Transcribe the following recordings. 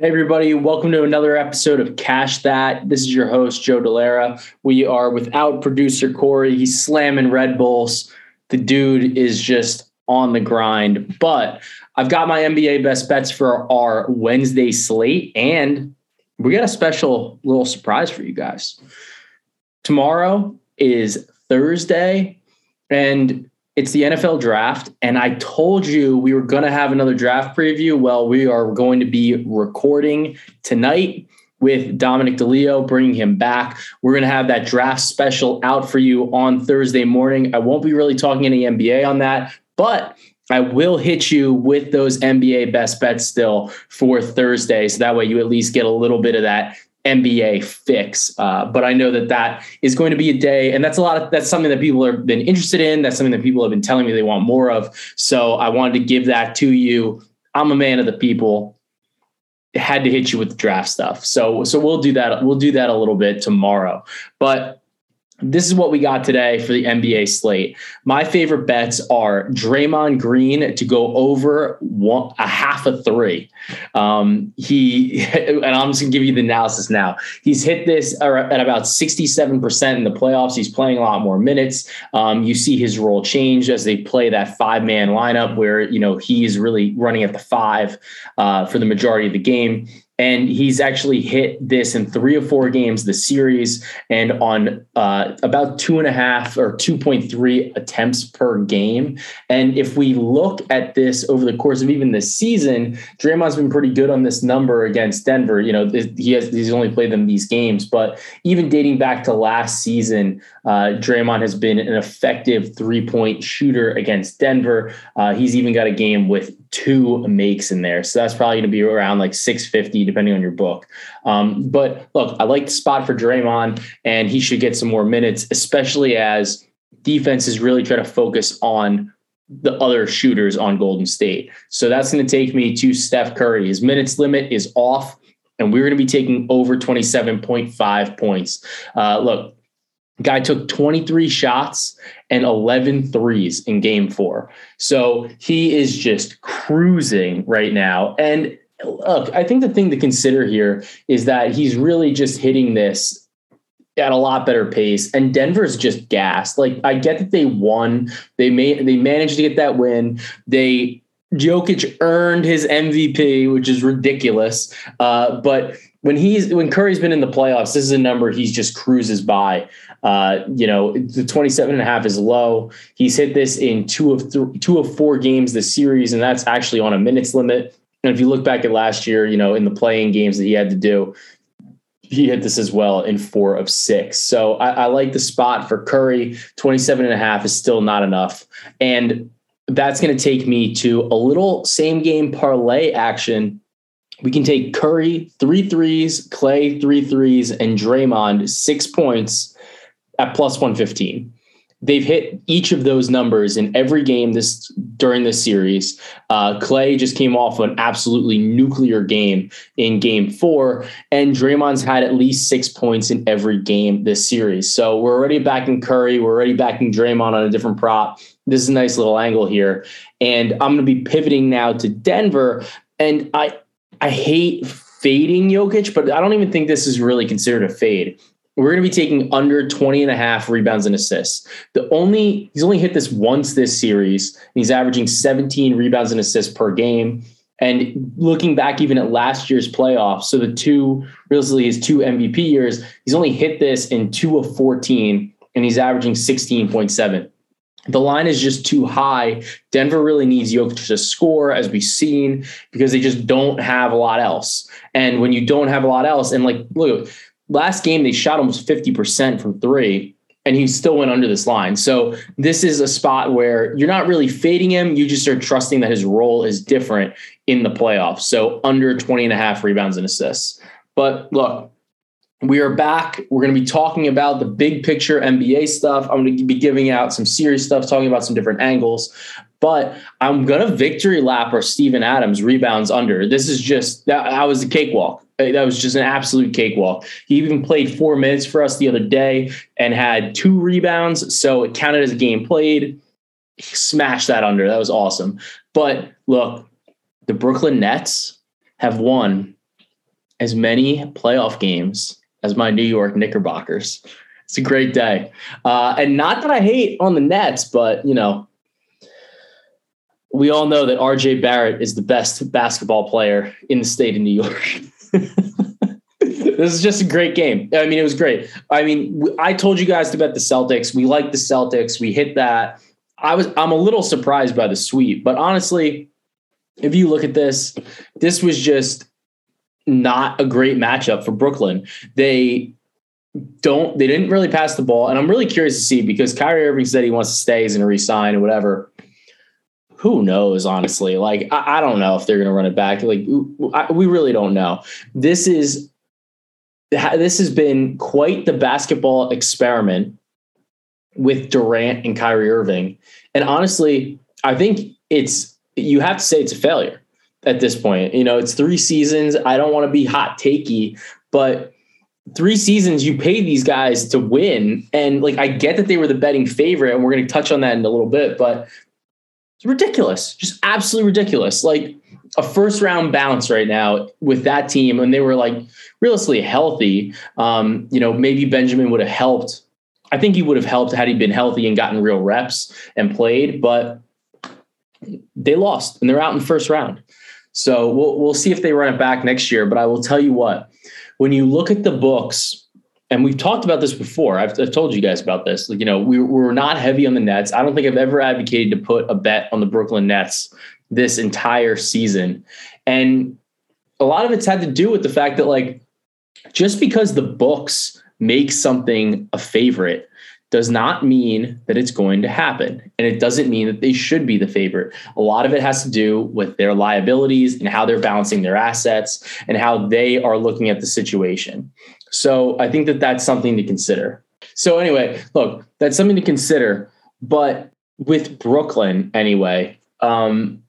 Hey everybody, welcome to another episode of Cash That. This is your host, Joe Delara. We are without producer Corey. He's slamming Red Bulls. The dude is just on the grind. But I've got my NBA best bets for our Wednesday slate, and we got a special little surprise for you guys. Tomorrow is Thursday, and it's the NFL draft, and I told you we were going to have another draft preview. Well, we are going to be recording tonight with Dominic DeLeo, bringing him back. We're going to have that draft special out for you on Thursday morning. I won't be really talking any NBA on that, but I will hit you with those NBA best bets still for Thursday. So that way you at least get a little bit of that NBA fix. Uh, but I know that that is going to be a day, and that's a lot of that's something that people have been interested in. That's something that people have been telling me they want more of. So I wanted to give that to you. I'm a man of the people. Had to hit you with the draft stuff. So so we'll do that. We'll do that a little bit tomorrow. But this is what we got today for the NBA slate. My favorite bets are Draymond Green to go over one, a half a three. Um, he and I'm just gonna give you the analysis now. He's hit this at about 67% in the playoffs. He's playing a lot more minutes. Um, you see his role change as they play that five man lineup where you know he's really running at the five uh, for the majority of the game and he's actually hit this in three or four games this series and on uh, about two and a half or 2.3 attempts per game. And if we look at this over the course of even this season draymond's been pretty good on this number against denver. You know he has he's only played them these games. But even dating back to last season uh, draymond has been an effective three point shooter against denver. Uh, he's even got a game with two makes in there. So that's probably going to be around like 650, depending on your book. Um, but look, I like the spot for Draymond, and he should get some more minutes, especially as defenses really try to focus on the other shooters on Golden State. So that's going to take me to Steph Curry. His minutes limit is off, and we're going to be taking over 27.5 points. Uh, look, Guy took 23 shots and 11 threes in game four. So he is just cruising right now. And look, I think the thing to consider here is that he's really just hitting this at a lot better pace. And Denver's just gassed. Like I get that they won. They made they managed to get that win. They Jokic earned his MVP, which is ridiculous. Uh, but when he's when Curry's been in the playoffs, this is a number he's just cruises by. Uh, you know, the 27 and a half is low. He's hit this in two of th- two of four games this series, and that's actually on a minutes limit. And if you look back at last year, you know, in the playing games that he had to do, he hit this as well in four of six. So I, I like the spot for Curry. 27 and a half is still not enough. And that's going to take me to a little same game parlay action we can take Curry three threes, Clay three threes, and Draymond six points at plus 115. They've hit each of those numbers in every game this during this series. Uh, Clay just came off an absolutely nuclear game in Game Four, and Draymond's had at least six points in every game this series. So we're already backing Curry. We're already backing Draymond on a different prop. This is a nice little angle here, and I'm going to be pivoting now to Denver. And I I hate fading Jokic, but I don't even think this is really considered a fade. We're going to be taking under 20 and a half rebounds and assists. The only he's only hit this once this series. and he's averaging 17 rebounds and assists per game. And looking back even at last year's playoffs, so the two really his two MVP years, he's only hit this in two of 14, and he's averaging 16.7 the line is just too high. Denver really needs Jokic to score, as we've seen, because they just don't have a lot else. And when you don't have a lot else, and like, look, last game they shot almost 50% from three, and he still went under this line. So this is a spot where you're not really fading him. You just are trusting that his role is different in the playoffs. So under 20 and a half rebounds and assists. But look, we are back. We're going to be talking about the big picture NBA stuff. I'm going to be giving out some serious stuff, talking about some different angles. But I'm going to victory lap our Steven Adams rebounds under. This is just that, that was a cakewalk. That was just an absolute cakewalk. He even played four minutes for us the other day and had two rebounds, so it counted as a game played. He smashed that under. That was awesome. But look, the Brooklyn Nets have won as many playoff games as my New York Knickerbockers. It's a great day. Uh, and not that I hate on the Nets, but you know, we all know that RJ Barrett is the best basketball player in the state of New York. this is just a great game. I mean, it was great. I mean, I told you guys to bet the Celtics. We like the Celtics. We hit that. I was I'm a little surprised by the sweep, but honestly, if you look at this, this was just not a great matchup for Brooklyn. They don't they didn't really pass the ball, and I'm really curious to see because Kyrie Irving said he wants to stay, he's going to resign or whatever. Who knows? Honestly, like I, I don't know if they're going to run it back. Like I, we really don't know. This is this has been quite the basketball experiment with Durant and Kyrie Irving, and honestly, I think it's you have to say it's a failure at this point. You know, it's three seasons. I don't want to be hot takey, but three seasons you paid these guys to win. And like I get that they were the betting favorite, and we're going to touch on that in a little bit, but it's ridiculous. Just absolutely ridiculous. Like a first round bounce right now with that team, and they were like realistically healthy. Um, you know, maybe Benjamin would have helped. I think he would have helped had he been healthy and gotten real reps and played, but they lost and they're out in first round. So we'll we'll see if they run it back next year. But I will tell you what, when you look at the books, and we've talked about this before. I've, I've told you guys about this. Like, you know, we we're not heavy on the Nets. I don't think I've ever advocated to put a bet on the Brooklyn Nets this entire season, and a lot of it's had to do with the fact that like just because the books make something a favorite does not mean that it's going to happen. And it doesn't mean that they should be the favorite. A lot of it has to do with their liabilities and how they're balancing their assets and how they are looking at the situation. So I think that that's something to consider. So, anyway, look, that's something to consider. But with Brooklyn, anyway, um,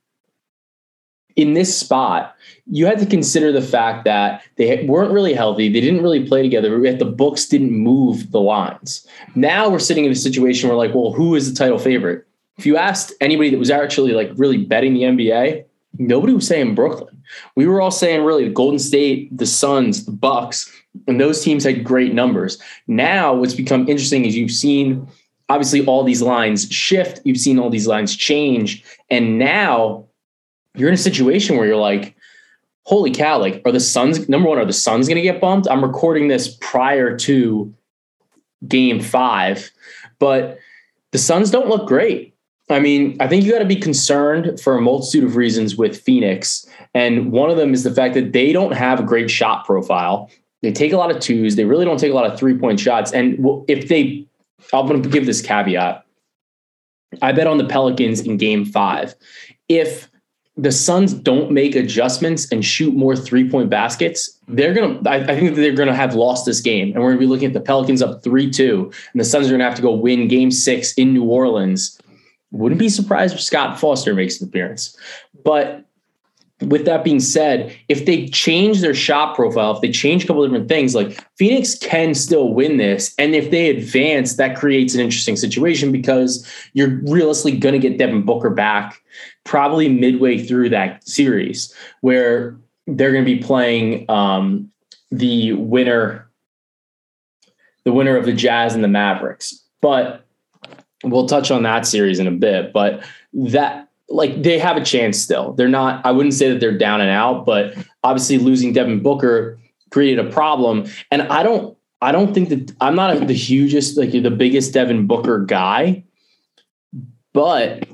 in this spot, you had to consider the fact that they weren't really healthy. They didn't really play together. Yet the books didn't move the lines. Now we're sitting in a situation where, like, well, who is the title favorite? If you asked anybody that was actually like really betting the NBA, nobody was saying Brooklyn. We were all saying really the Golden State, the Suns, the Bucks, and those teams had great numbers. Now what's become interesting is you've seen obviously all these lines shift, you've seen all these lines change, and now you're in a situation where you're like, holy cow, like, are the Suns, number one, are the Suns going to get bumped? I'm recording this prior to game five, but the Suns don't look great. I mean, I think you got to be concerned for a multitude of reasons with Phoenix. And one of them is the fact that they don't have a great shot profile. They take a lot of twos. They really don't take a lot of three point shots. And if they, I'm going to give this caveat. I bet on the Pelicans in game five. If the Suns don't make adjustments and shoot more three point baskets, they're gonna. I, I think they're gonna have lost this game, and we're gonna be looking at the Pelicans up three two, and the Suns are gonna have to go win Game Six in New Orleans. Wouldn't be surprised if Scott Foster makes an appearance, but with that being said, if they change their shot profile, if they change a couple different things, like Phoenix can still win this. And if they advance, that creates an interesting situation because you're realistically going to get Devin Booker back probably midway through that series where they're going to be playing um, the winner, the winner of the Jazz and the Mavericks. But we'll touch on that series in a bit. But that like they have a chance still. They're not, I wouldn't say that they're down and out, but obviously losing Devin Booker created a problem. And I don't, I don't think that I'm not the hugest, like the biggest Devin Booker guy, but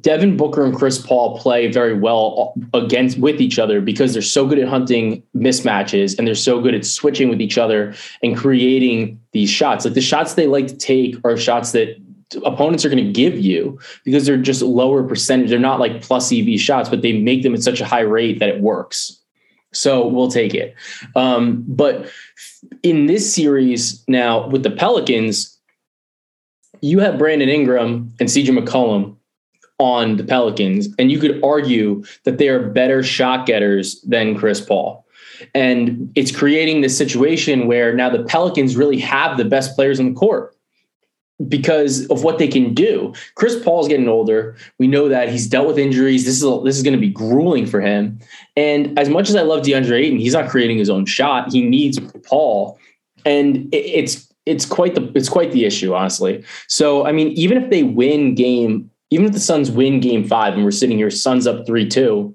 Devin Booker and Chris Paul play very well against with each other because they're so good at hunting mismatches and they're so good at switching with each other and creating these shots. Like the shots they like to take are shots that opponents are going to give you because they're just lower percentage. They're not like plus EV shots, but they make them at such a high rate that it works. So we'll take it. Um, but in this series now with the Pelicans, you have Brandon Ingram and CJ McCollum on the Pelicans, and you could argue that they are better shot getters than Chris Paul. And it's creating this situation where now the Pelicans really have the best players on the court because of what they can do. Chris Paul's getting older. We know that he's dealt with injuries. This is this is going to be grueling for him. And as much as I love DeAndre Ayton, he's not creating his own shot. He needs Paul, and it's it's quite the it's quite the issue, honestly. So I mean, even if they win game, even if the Suns win game five, and we're sitting here, Suns up three two.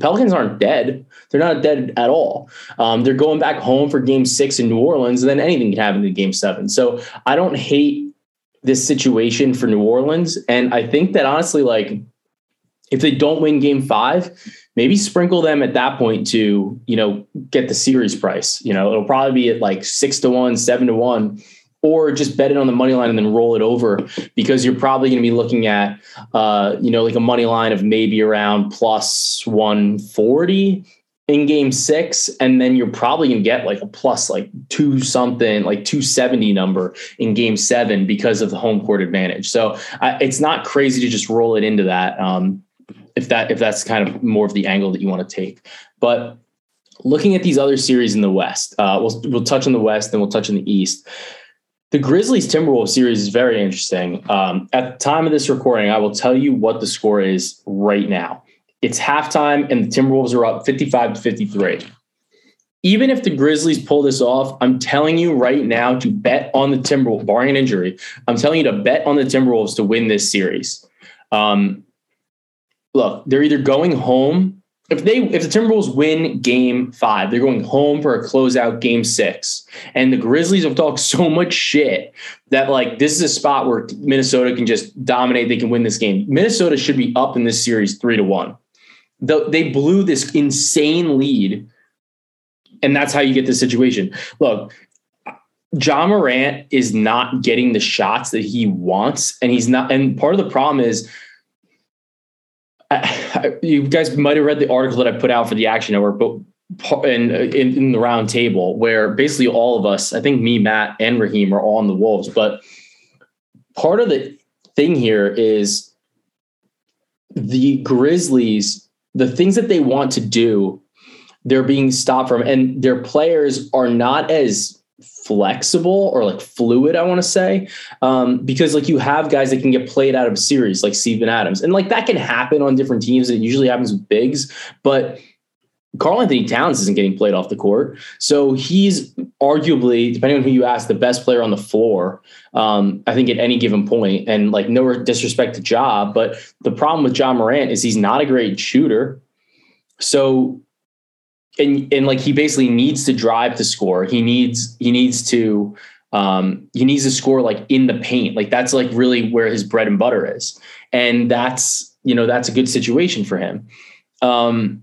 Pelicans aren't dead. They're not dead at all. Um, they're going back home for game six in New Orleans, and then anything can happen in game seven. So I don't hate this situation for New Orleans. And I think that honestly, like, if they don't win game five, maybe sprinkle them at that point to, you know, get the series price. You know, it'll probably be at like six to one, seven to one, or just bet it on the money line and then roll it over because you're probably going to be looking at, uh, you know, like a money line of maybe around plus 140 in game six, and then you're probably gonna get like a plus like two something, like 270 number in game seven because of the home court advantage. So I, it's not crazy to just roll it into that. Um, if that if that's kind of more of the angle that you want to take, but looking at these other series in the West, uh, we'll we'll touch on the West, then we'll touch on the East. The Grizzlies Timberwolves series is very interesting. Um, at the time of this recording, I will tell you what the score is right now. It's halftime, and the Timberwolves are up 55 to 53. Even if the Grizzlies pull this off, I'm telling you right now to bet on the Timberwolves, barring an injury. I'm telling you to bet on the Timberwolves to win this series. Um, look, they're either going home. If they if the Timberwolves win game five, they're going home for a closeout game six. And the Grizzlies have talked so much shit that like this is a spot where Minnesota can just dominate. They can win this game. Minnesota should be up in this series three to one the, they blew this insane lead. And that's how you get the situation. Look, Ja Morant is not getting the shots that he wants. And he's not. And part of the problem is, I, I, you guys might have read the article that I put out for the Action Network, but in, in, in the round table where basically all of us, I think me, Matt, and Raheem are all on the Wolves. But part of the thing here is the Grizzlies the things that they want to do, they're being stopped from, and their players are not as flexible or like fluid, I want to say, um, because like you have guys that can get played out of series, like Steven Adams, and like that can happen on different teams. It usually happens with bigs, but Karl-Anthony Towns isn't getting played off the court. So he's arguably, depending on who you ask, the best player on the floor, um, I think, at any given point. And like, no disrespect to Ja, but the problem with Ja Morant is he's not a great shooter. So, and, and like, he basically needs to drive to score. He needs, he needs to, um, he needs to score like in the paint. Like, that's like really where his bread and butter is. And that's, you know, that's a good situation for him. Um,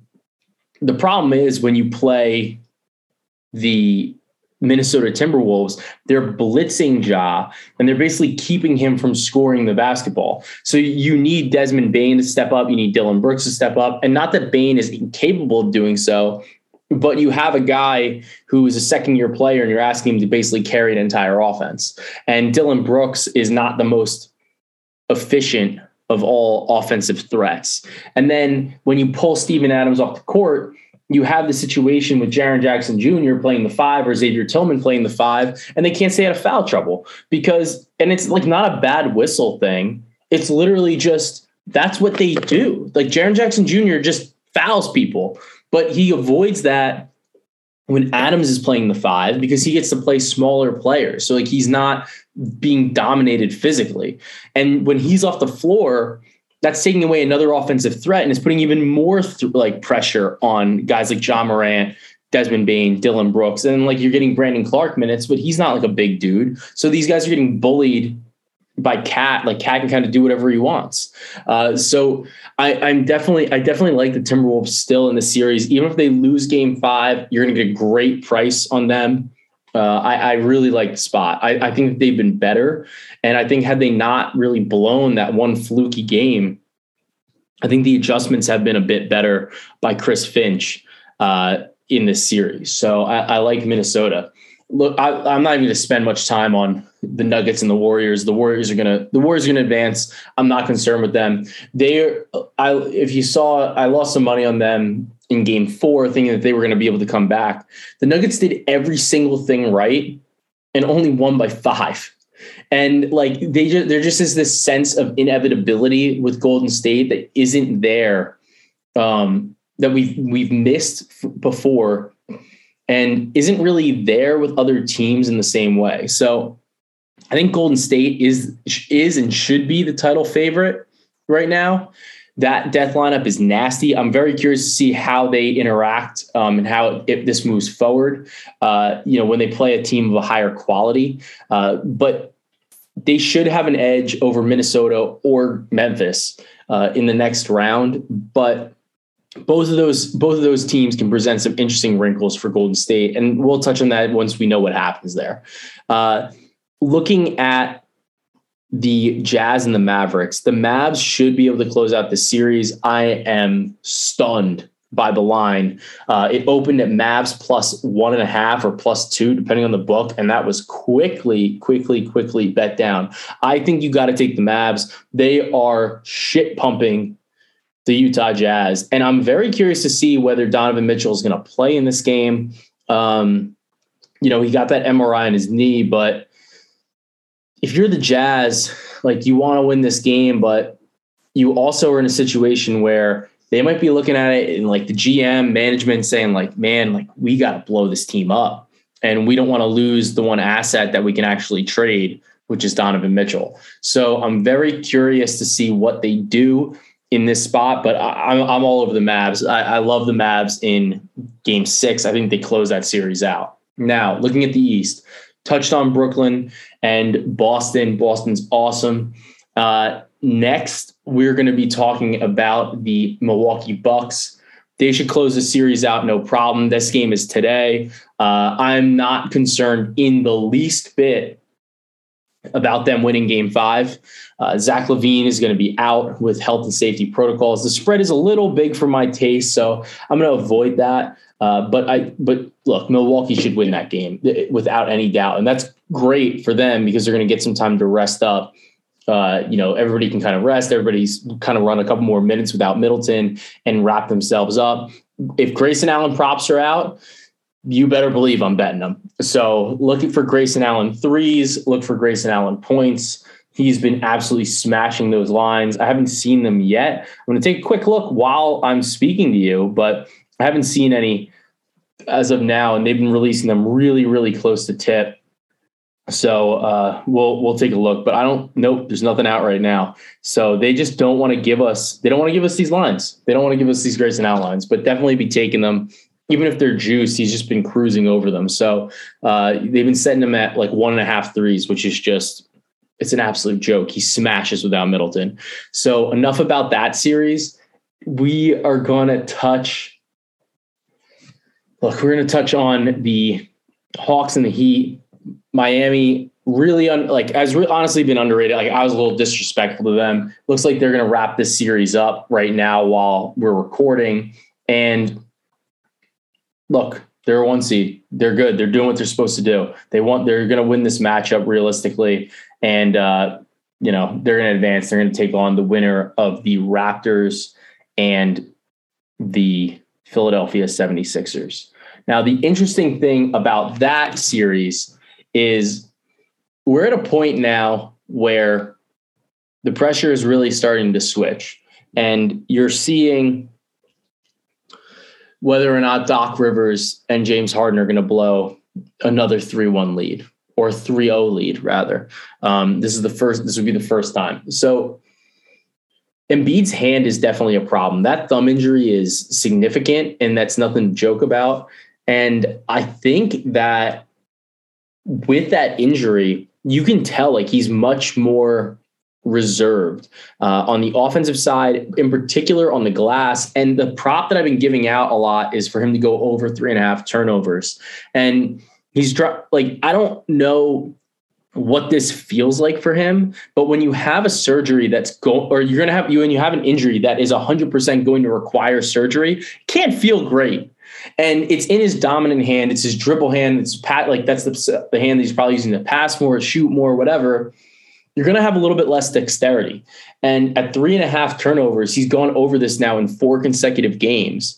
the problem is when you play the Minnesota Timberwolves, they're blitzing Ja and they're basically keeping him from scoring the basketball. So you need Desmond Bane to step up, you need Dillon Brooks to step up, and not that Bane is incapable of doing so, but you have a guy who is a second year player and you're asking him to basically carry an entire offense. And Dillon Brooks is not the most efficient of all offensive threats. And then when you pull Steven Adams off the court, you have the situation with Jaren Jackson Jr. playing the five or Xavier Tillman playing the five, and they can't stay out of foul trouble because, and it's like not a bad whistle thing. It's literally just that's what they do. Like Jaren Jackson Jr. just fouls people, but he avoids that when Adams is playing the five because he gets to play smaller players. So like he's not being dominated physically. And when he's off the floor, that's taking away another offensive threat and it's putting even more th- like pressure on guys like Ja Morant, Desmond Bane, Dillon Brooks, and like you're getting Brandon Clarke minutes, but he's not like a big dude. So these guys are getting bullied by KAT. Like KAT can kind of do whatever he wants. Uh, so I, I'm definitely, I definitely like the Timberwolves still in the series. Even if they lose Game Five, you're going to get a great price on them. Uh, I, I, really like spot. I, I, think they've been better, and I think had they not really blown that one fluky game, I think the adjustments have been a bit better by Chris Finch uh, in this series. So I, I like Minnesota. Look, I, am not even going to spend much time on the Nuggets and the Warriors. The Warriors are gonna the Warriors are gonna advance. I'm not concerned with them. They, are, I if you saw, I lost some money on them in game four, thinking that they were going to be able to come back. The Nuggets did every single thing right and only won by five. And like they just there just is this sense of inevitability with Golden State that isn't there um, that we've we've missed before and isn't really there with other teams in the same way. So I think Golden State is is and should be the title favorite right now. That death lineup is nasty. I'm very curious to see how they interact um, and how if this moves forward. Uh, you know, when they play a team of a higher quality, uh, but they should have an edge over Minnesota or Memphis uh, in the next round. But both of those both of those teams can present some interesting wrinkles for Golden State, and we'll touch on that once we know what happens there. Uh, looking at the Jazz and the Mavericks, the Mavs should be able to close out the series. I am stunned by the line. Uh, it opened at Mavs plus one and a half or plus two, depending on the book, and that was quickly, quickly, quickly bet down. I think you got to take the Mavs. They are shit pumping the Utah Jazz, and I'm very curious to see whether Donovan Mitchell is going to play in this game. Um, you know, he got that MRI on his knee, but if you're the Jazz, like you want to win this game, but you also are in a situation where they might be looking at it and like the GM management saying like, man, like we got to blow this team up and we don't want to lose the one asset that we can actually trade, which is Donovan Mitchell. So I'm very curious to see what they do in this spot, but I, am I'm all over the Mavs. I, I love the Mavs in game six. I think they close that series out. Now, looking at the East, touched on Brooklyn and Boston. Boston's awesome. Uh, next, we're going to be talking about the Milwaukee Bucks. They should close the series out, no problem. This game is today. Uh, I'm not concerned in the least bit about them winning game five. Uh, Zach LaVine is going to be out with health and safety protocols. The spread is a little big for my taste, so I'm going to avoid that. Uh, but I, but look, Milwaukee should win that game without any doubt, and that's great for them because they're going to get some time to rest up. Uh, you know, everybody can kind of rest. Everybody's kind of run a couple more minutes without Middleton and wrap themselves up. If Grayson Allen props are out, you better believe I'm betting them. So looking for Grayson Allen threes, look for Grayson Allen points. He's been absolutely smashing those lines. I haven't seen them yet. I'm going to take a quick look while I'm speaking to you, but I haven't seen any as of now, and they've been releasing them really, really close to tip. So uh, we'll we'll take a look, but I don't. Nope, there's nothing out right now. So they just don't want to give us. They don't want to give us these lines. They don't want to give us these Grayson Allen lines, but definitely be taking them. Even if they're juiced, he's just been cruising over them. So uh, they've been setting him at like one and a half threes, which is just it's an absolute joke. He smashes without Middleton. So enough about that series. We are to touch Look, we're going to touch on the Hawks and the Heat. Miami really un, like has re- honestly been underrated. Like I was a little disrespectful to them. Looks like they're going to wrap this series up right now while we're recording. And look, they're a one seed. They're good. They're doing what they're supposed to do. They want. They're going to win this matchup realistically, and uh, you know they're going to advance. They're going to take on the winner of the Raptors and the Philadelphia 76ers. Now, the interesting thing about that series is we're at a point now where the pressure is really starting to switch, and you're seeing whether or not Doc Rivers and James Harden are going to blow another 3 1 lead or 3 0 lead, rather. Um, this is the first, this would be the first time. So, Embiid's hand is definitely a problem. That thumb injury is significant, and that's nothing to joke about. And I think that with that injury, you can tell like he's much more reserved uh, on the offensive side, in particular on the glass. And the prop that I've been giving out a lot is for him to go over three and a half turnovers. And he's dropped like I don't know what this feels like for him. But when you have a surgery that's go or you're gonna have you and you have an injury that is hundred percent going to require surgery, can't feel great. And it's in his dominant hand. It's his dribble hand. It's pat like that's the, the hand that he's probably using to pass more, shoot more, whatever. You're to have a little bit less dexterity. And at three and a half turnovers, he's gone over this now in four consecutive games.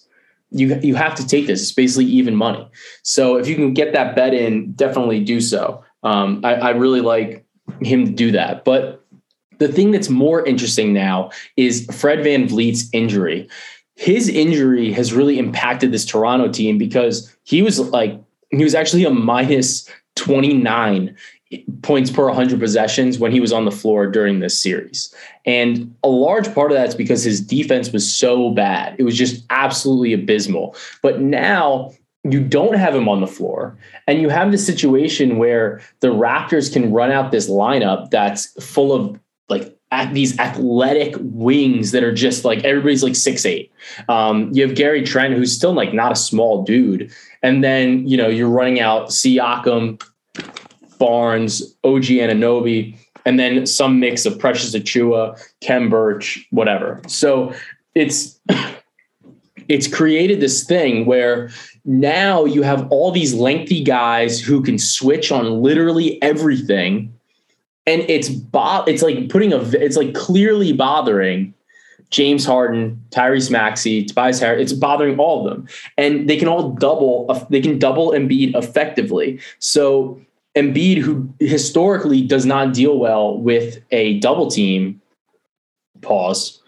You you have to take this. It's basically even money. So if you can get that bet in, definitely do so. Um, I, I really like him to do that. But the thing that's more interesting now is Fred VanVleet's injury. His injury has really impacted this Toronto team because he was like, he was actually a minus 29 points per 100 possessions when he was on the floor during this series. And a large part of that's because his defense was so bad. It was just absolutely abysmal. But now you don't have him on the floor and you have this situation where the Raptors can run out this lineup that's full of like at these athletic wings that are just like everybody's like six eight. Um, you have Gary Trent, who's still like not a small dude, and then you know you're running out Siakam, Barnes, OG Anunoby, and then some mix of Precious Achiuwa, Khem Birch, whatever. So it's it's created this thing where now you have all these lengthy guys who can switch on literally everything and it's bo- it's like putting a it's like clearly bothering James Harden, Tyrese Maxey, Tobias Harris. It's bothering all of them, and they can all double. They can double Embiid effectively. So Embiid, who historically does not deal well with a double team, pause,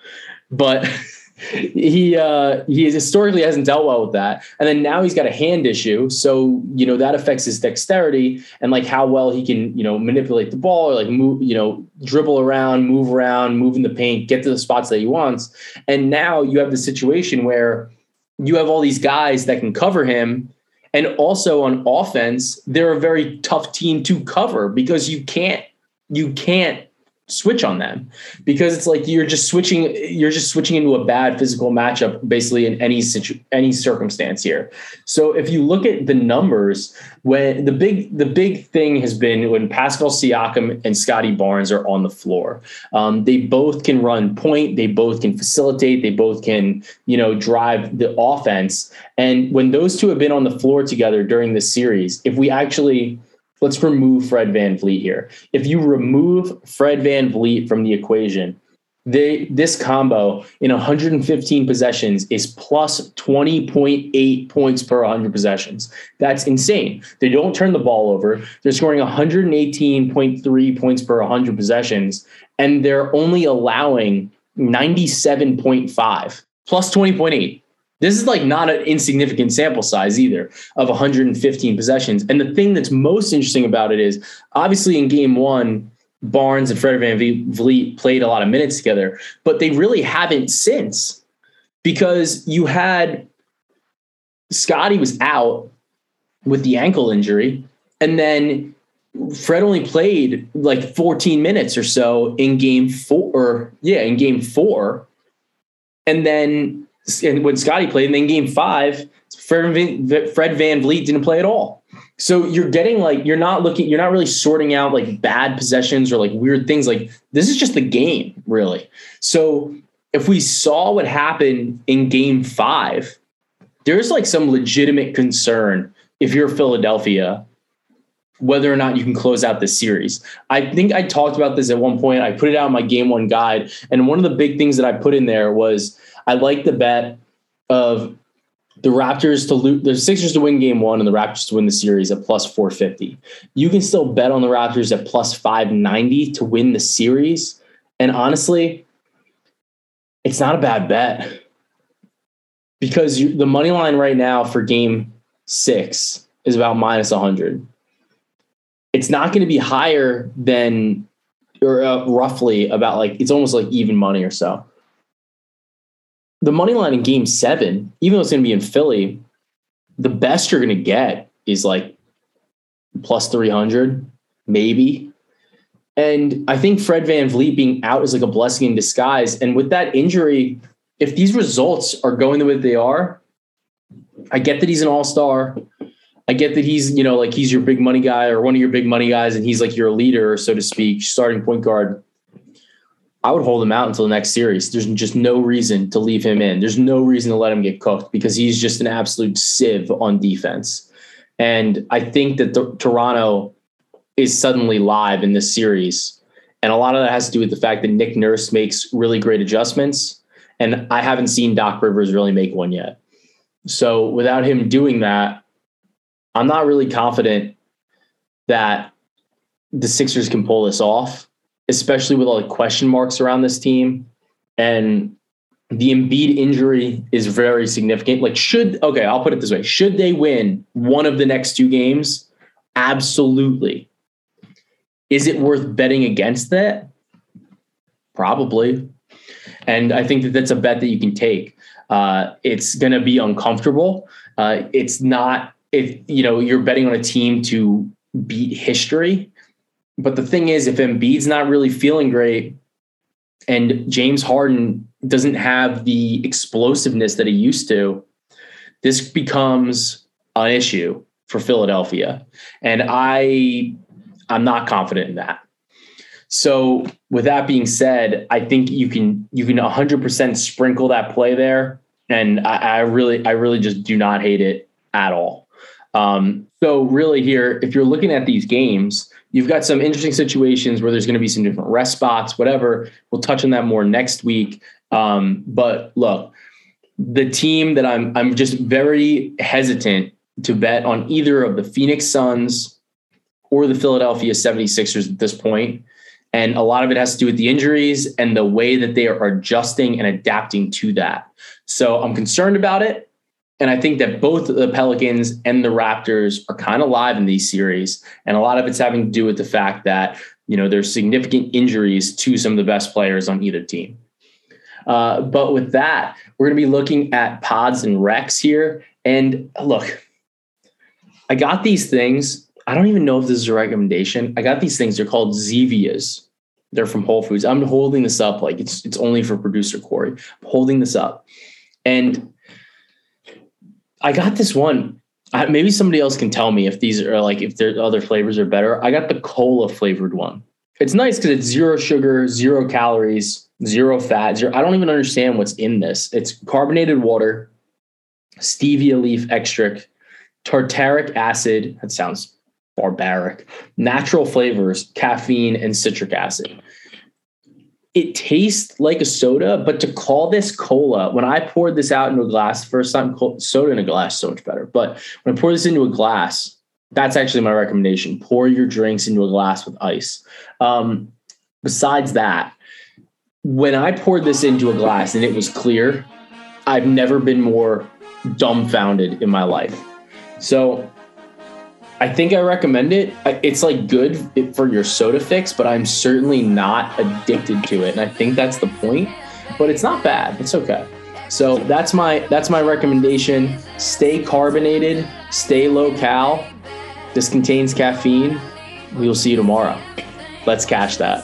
but he uh, he historically hasn't dealt well with that, and then now he's got a hand issue. So you know that affects his dexterity and like how well he can you know manipulate the ball or like move you know dribble around, move around, move in the paint, get to the spots that he wants. And now you have the situation where you have all these guys that can cover him. And also on offense, they're a very tough team to cover because you can't you can't switch on them because it's like you're just switching you're just switching into a bad physical matchup basically in any situ- any circumstance here. So if you look at the numbers when the big the big thing has been when Pascal Siakam and Scottie Barnes are on the floor. Um, they both can run point they both can facilitate they both can you know drive the offense. And when those two have been on the floor together during the series if we actually let's remove Fred Van VanVleet here. If you remove Fred Van VanVleet from the equation, they this combo in 115 possessions is plus 20.8 points per 100 possessions. That's insane. They don't turn the ball over. They're scoring 118.3 points per 100 possessions, and they're only allowing 97.5 plus 20.8. This is like not an insignificant sample size either of 115 possessions. And the thing that's most interesting about it is obviously in game one, Barnes and Fred VanVleet played a lot of minutes together, but they really haven't since because you had Scottie was out with the ankle injury, and then Fred only played like 14 minutes or so in game four, or yeah, in game four. And then and when Scottie played, and then game five, Fred VanVleet didn't play at all. So you're getting like you're not looking, you're not really sorting out like bad possessions or like weird things. Like this is just the game, really. So if we saw what happened in game five, there's like some legitimate concern if you're Philadelphia whether or not you can close out this series. I think I talked about this at one point. I put it out in my game one guide. And one of the big things that I put in there was I like the bet of the Raptors to lose, the Sixers to win game one and the Raptors to win the series at plus 450. You can still bet on the Raptors at plus 590 to win the series. And honestly, it's not a bad bet because you, the money line right now for game six is about minus 100. It's not going to be higher than, or uh, roughly about like, it's almost like even money or so the money line in game seven, even though it's going to be in Philly, the best you're going to get is like plus 300, maybe. And I think Fred VanVleet being out is like a blessing in disguise. And with that injury, if these results are going the way they are, I get that he's an all star. I get that he's, you know, like he's your big money guy or one of your big money guys, and he's like your leader, so to speak, starting point guard. I would hold him out until the next series. There's just no reason to leave him in. There's no reason to let him get cooked because he's just an absolute sieve on defense. And I think that the, Toronto is suddenly live in this series. And a lot of that has to do with the fact that Nick Nurse makes really great adjustments. And I haven't seen Doc Rivers really make one yet. So without him doing that, I'm not really confident that the Sixers can pull this off, especially with all the question marks around this team. And the Embiid injury is very significant. Like, should, okay, I'll put it this way should they win one of the next two games? Absolutely. Is it worth betting against that? Probably. And I think that that's a bet that you can take. Uh, it's going to be uncomfortable. Uh, it's not if you know you're betting on a team to beat history. But the thing is, if Embiid's not really feeling great, and James Harden doesn't have the explosiveness that he used to, this becomes an issue for Philadelphia. And I I'm not confident in that. So with that being said, I think you can you can 100% sprinkle that play there, and I, I really I really just do not hate it at all. Um, so really here, if you're looking at these games, you've got some interesting situations where there's going to be some different rest spots, whatever. We'll touch on that more next week. Um, but look, the team that I'm I'm just very hesitant to bet on either of the Phoenix Suns or the Philadelphia 76ers at this point. And a lot of it has to do with the injuries and the way that they are adjusting and adapting to that. So I'm concerned about it. And I think that both the Pelicans and the Raptors are kind of live in these series. And a lot of it's having to do with the fact that, you know, there's significant injuries to some of the best players on either team. Uh, but with that, we're going to be looking at pods and recs here. And look, I got these things. I don't even know if this is a recommendation. I got these things. They're called Zevias. They're from Whole Foods. I'm holding this up like it's it's only for producer Corey. I'm holding this up, and I got this one. I, maybe somebody else can tell me if these are like if their other flavors are better. I got the cola flavored one. It's nice because it's zero sugar, zero calories, zero fat. Zero, I don't even understand what's in this. It's carbonated water, stevia leaf extract, tartaric acid. That sounds barbaric. Natural flavors, caffeine, and citric acid. It tastes like a soda, but to call this cola, when I poured this out into a glass, first time soda in a glass, so much better. But when I pour this into a glass, that's actually my recommendation. Pour your drinks into a glass with ice. Um, besides that, when I poured this into a glass and it was clear, I've never been more dumbfounded in my life. So I think I recommend it. It's like good for your soda fix, but I'm certainly not addicted to it. And I think that's the point. But it's not bad. It's okay. So that's my that's my recommendation. Stay carbonated, stay low cal. This contains caffeine. We will see you tomorrow. Let's cash that.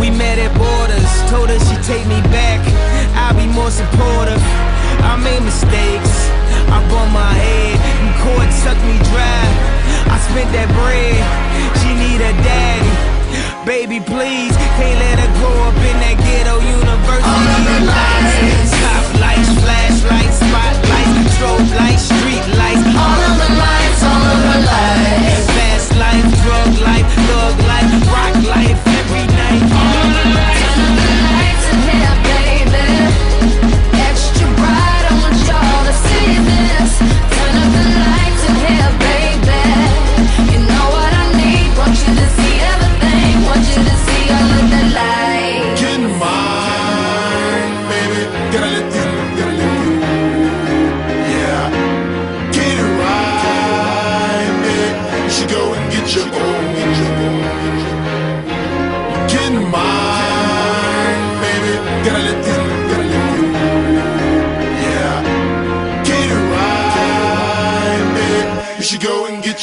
We met at borders, told her she'd take me back. I'll be more supportive. I made mistakes, I bumped my head, and court sucked me dry. I spent that bread, she need a daddy. Baby, please, can't let her grow up in that ghetto university. All of the lights, top lights, flashlights, spotlights, strobe lights, street lights. All of the lights, all of the lights. Fast life, drug life, should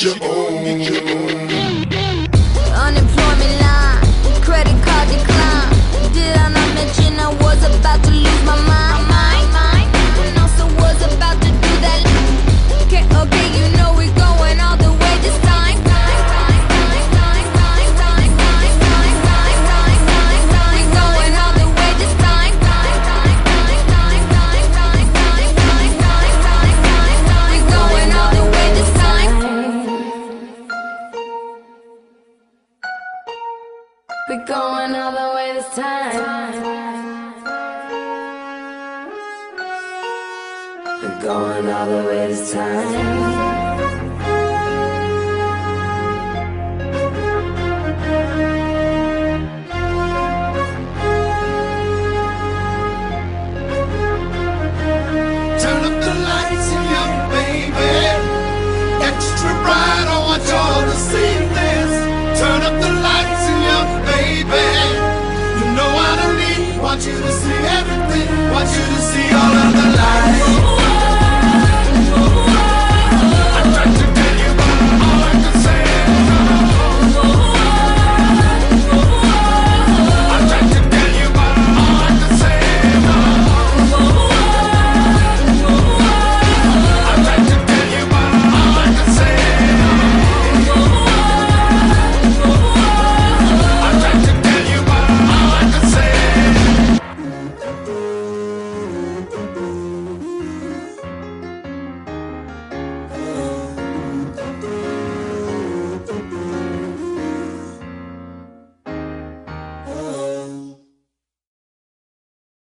your want you to see all of the lights.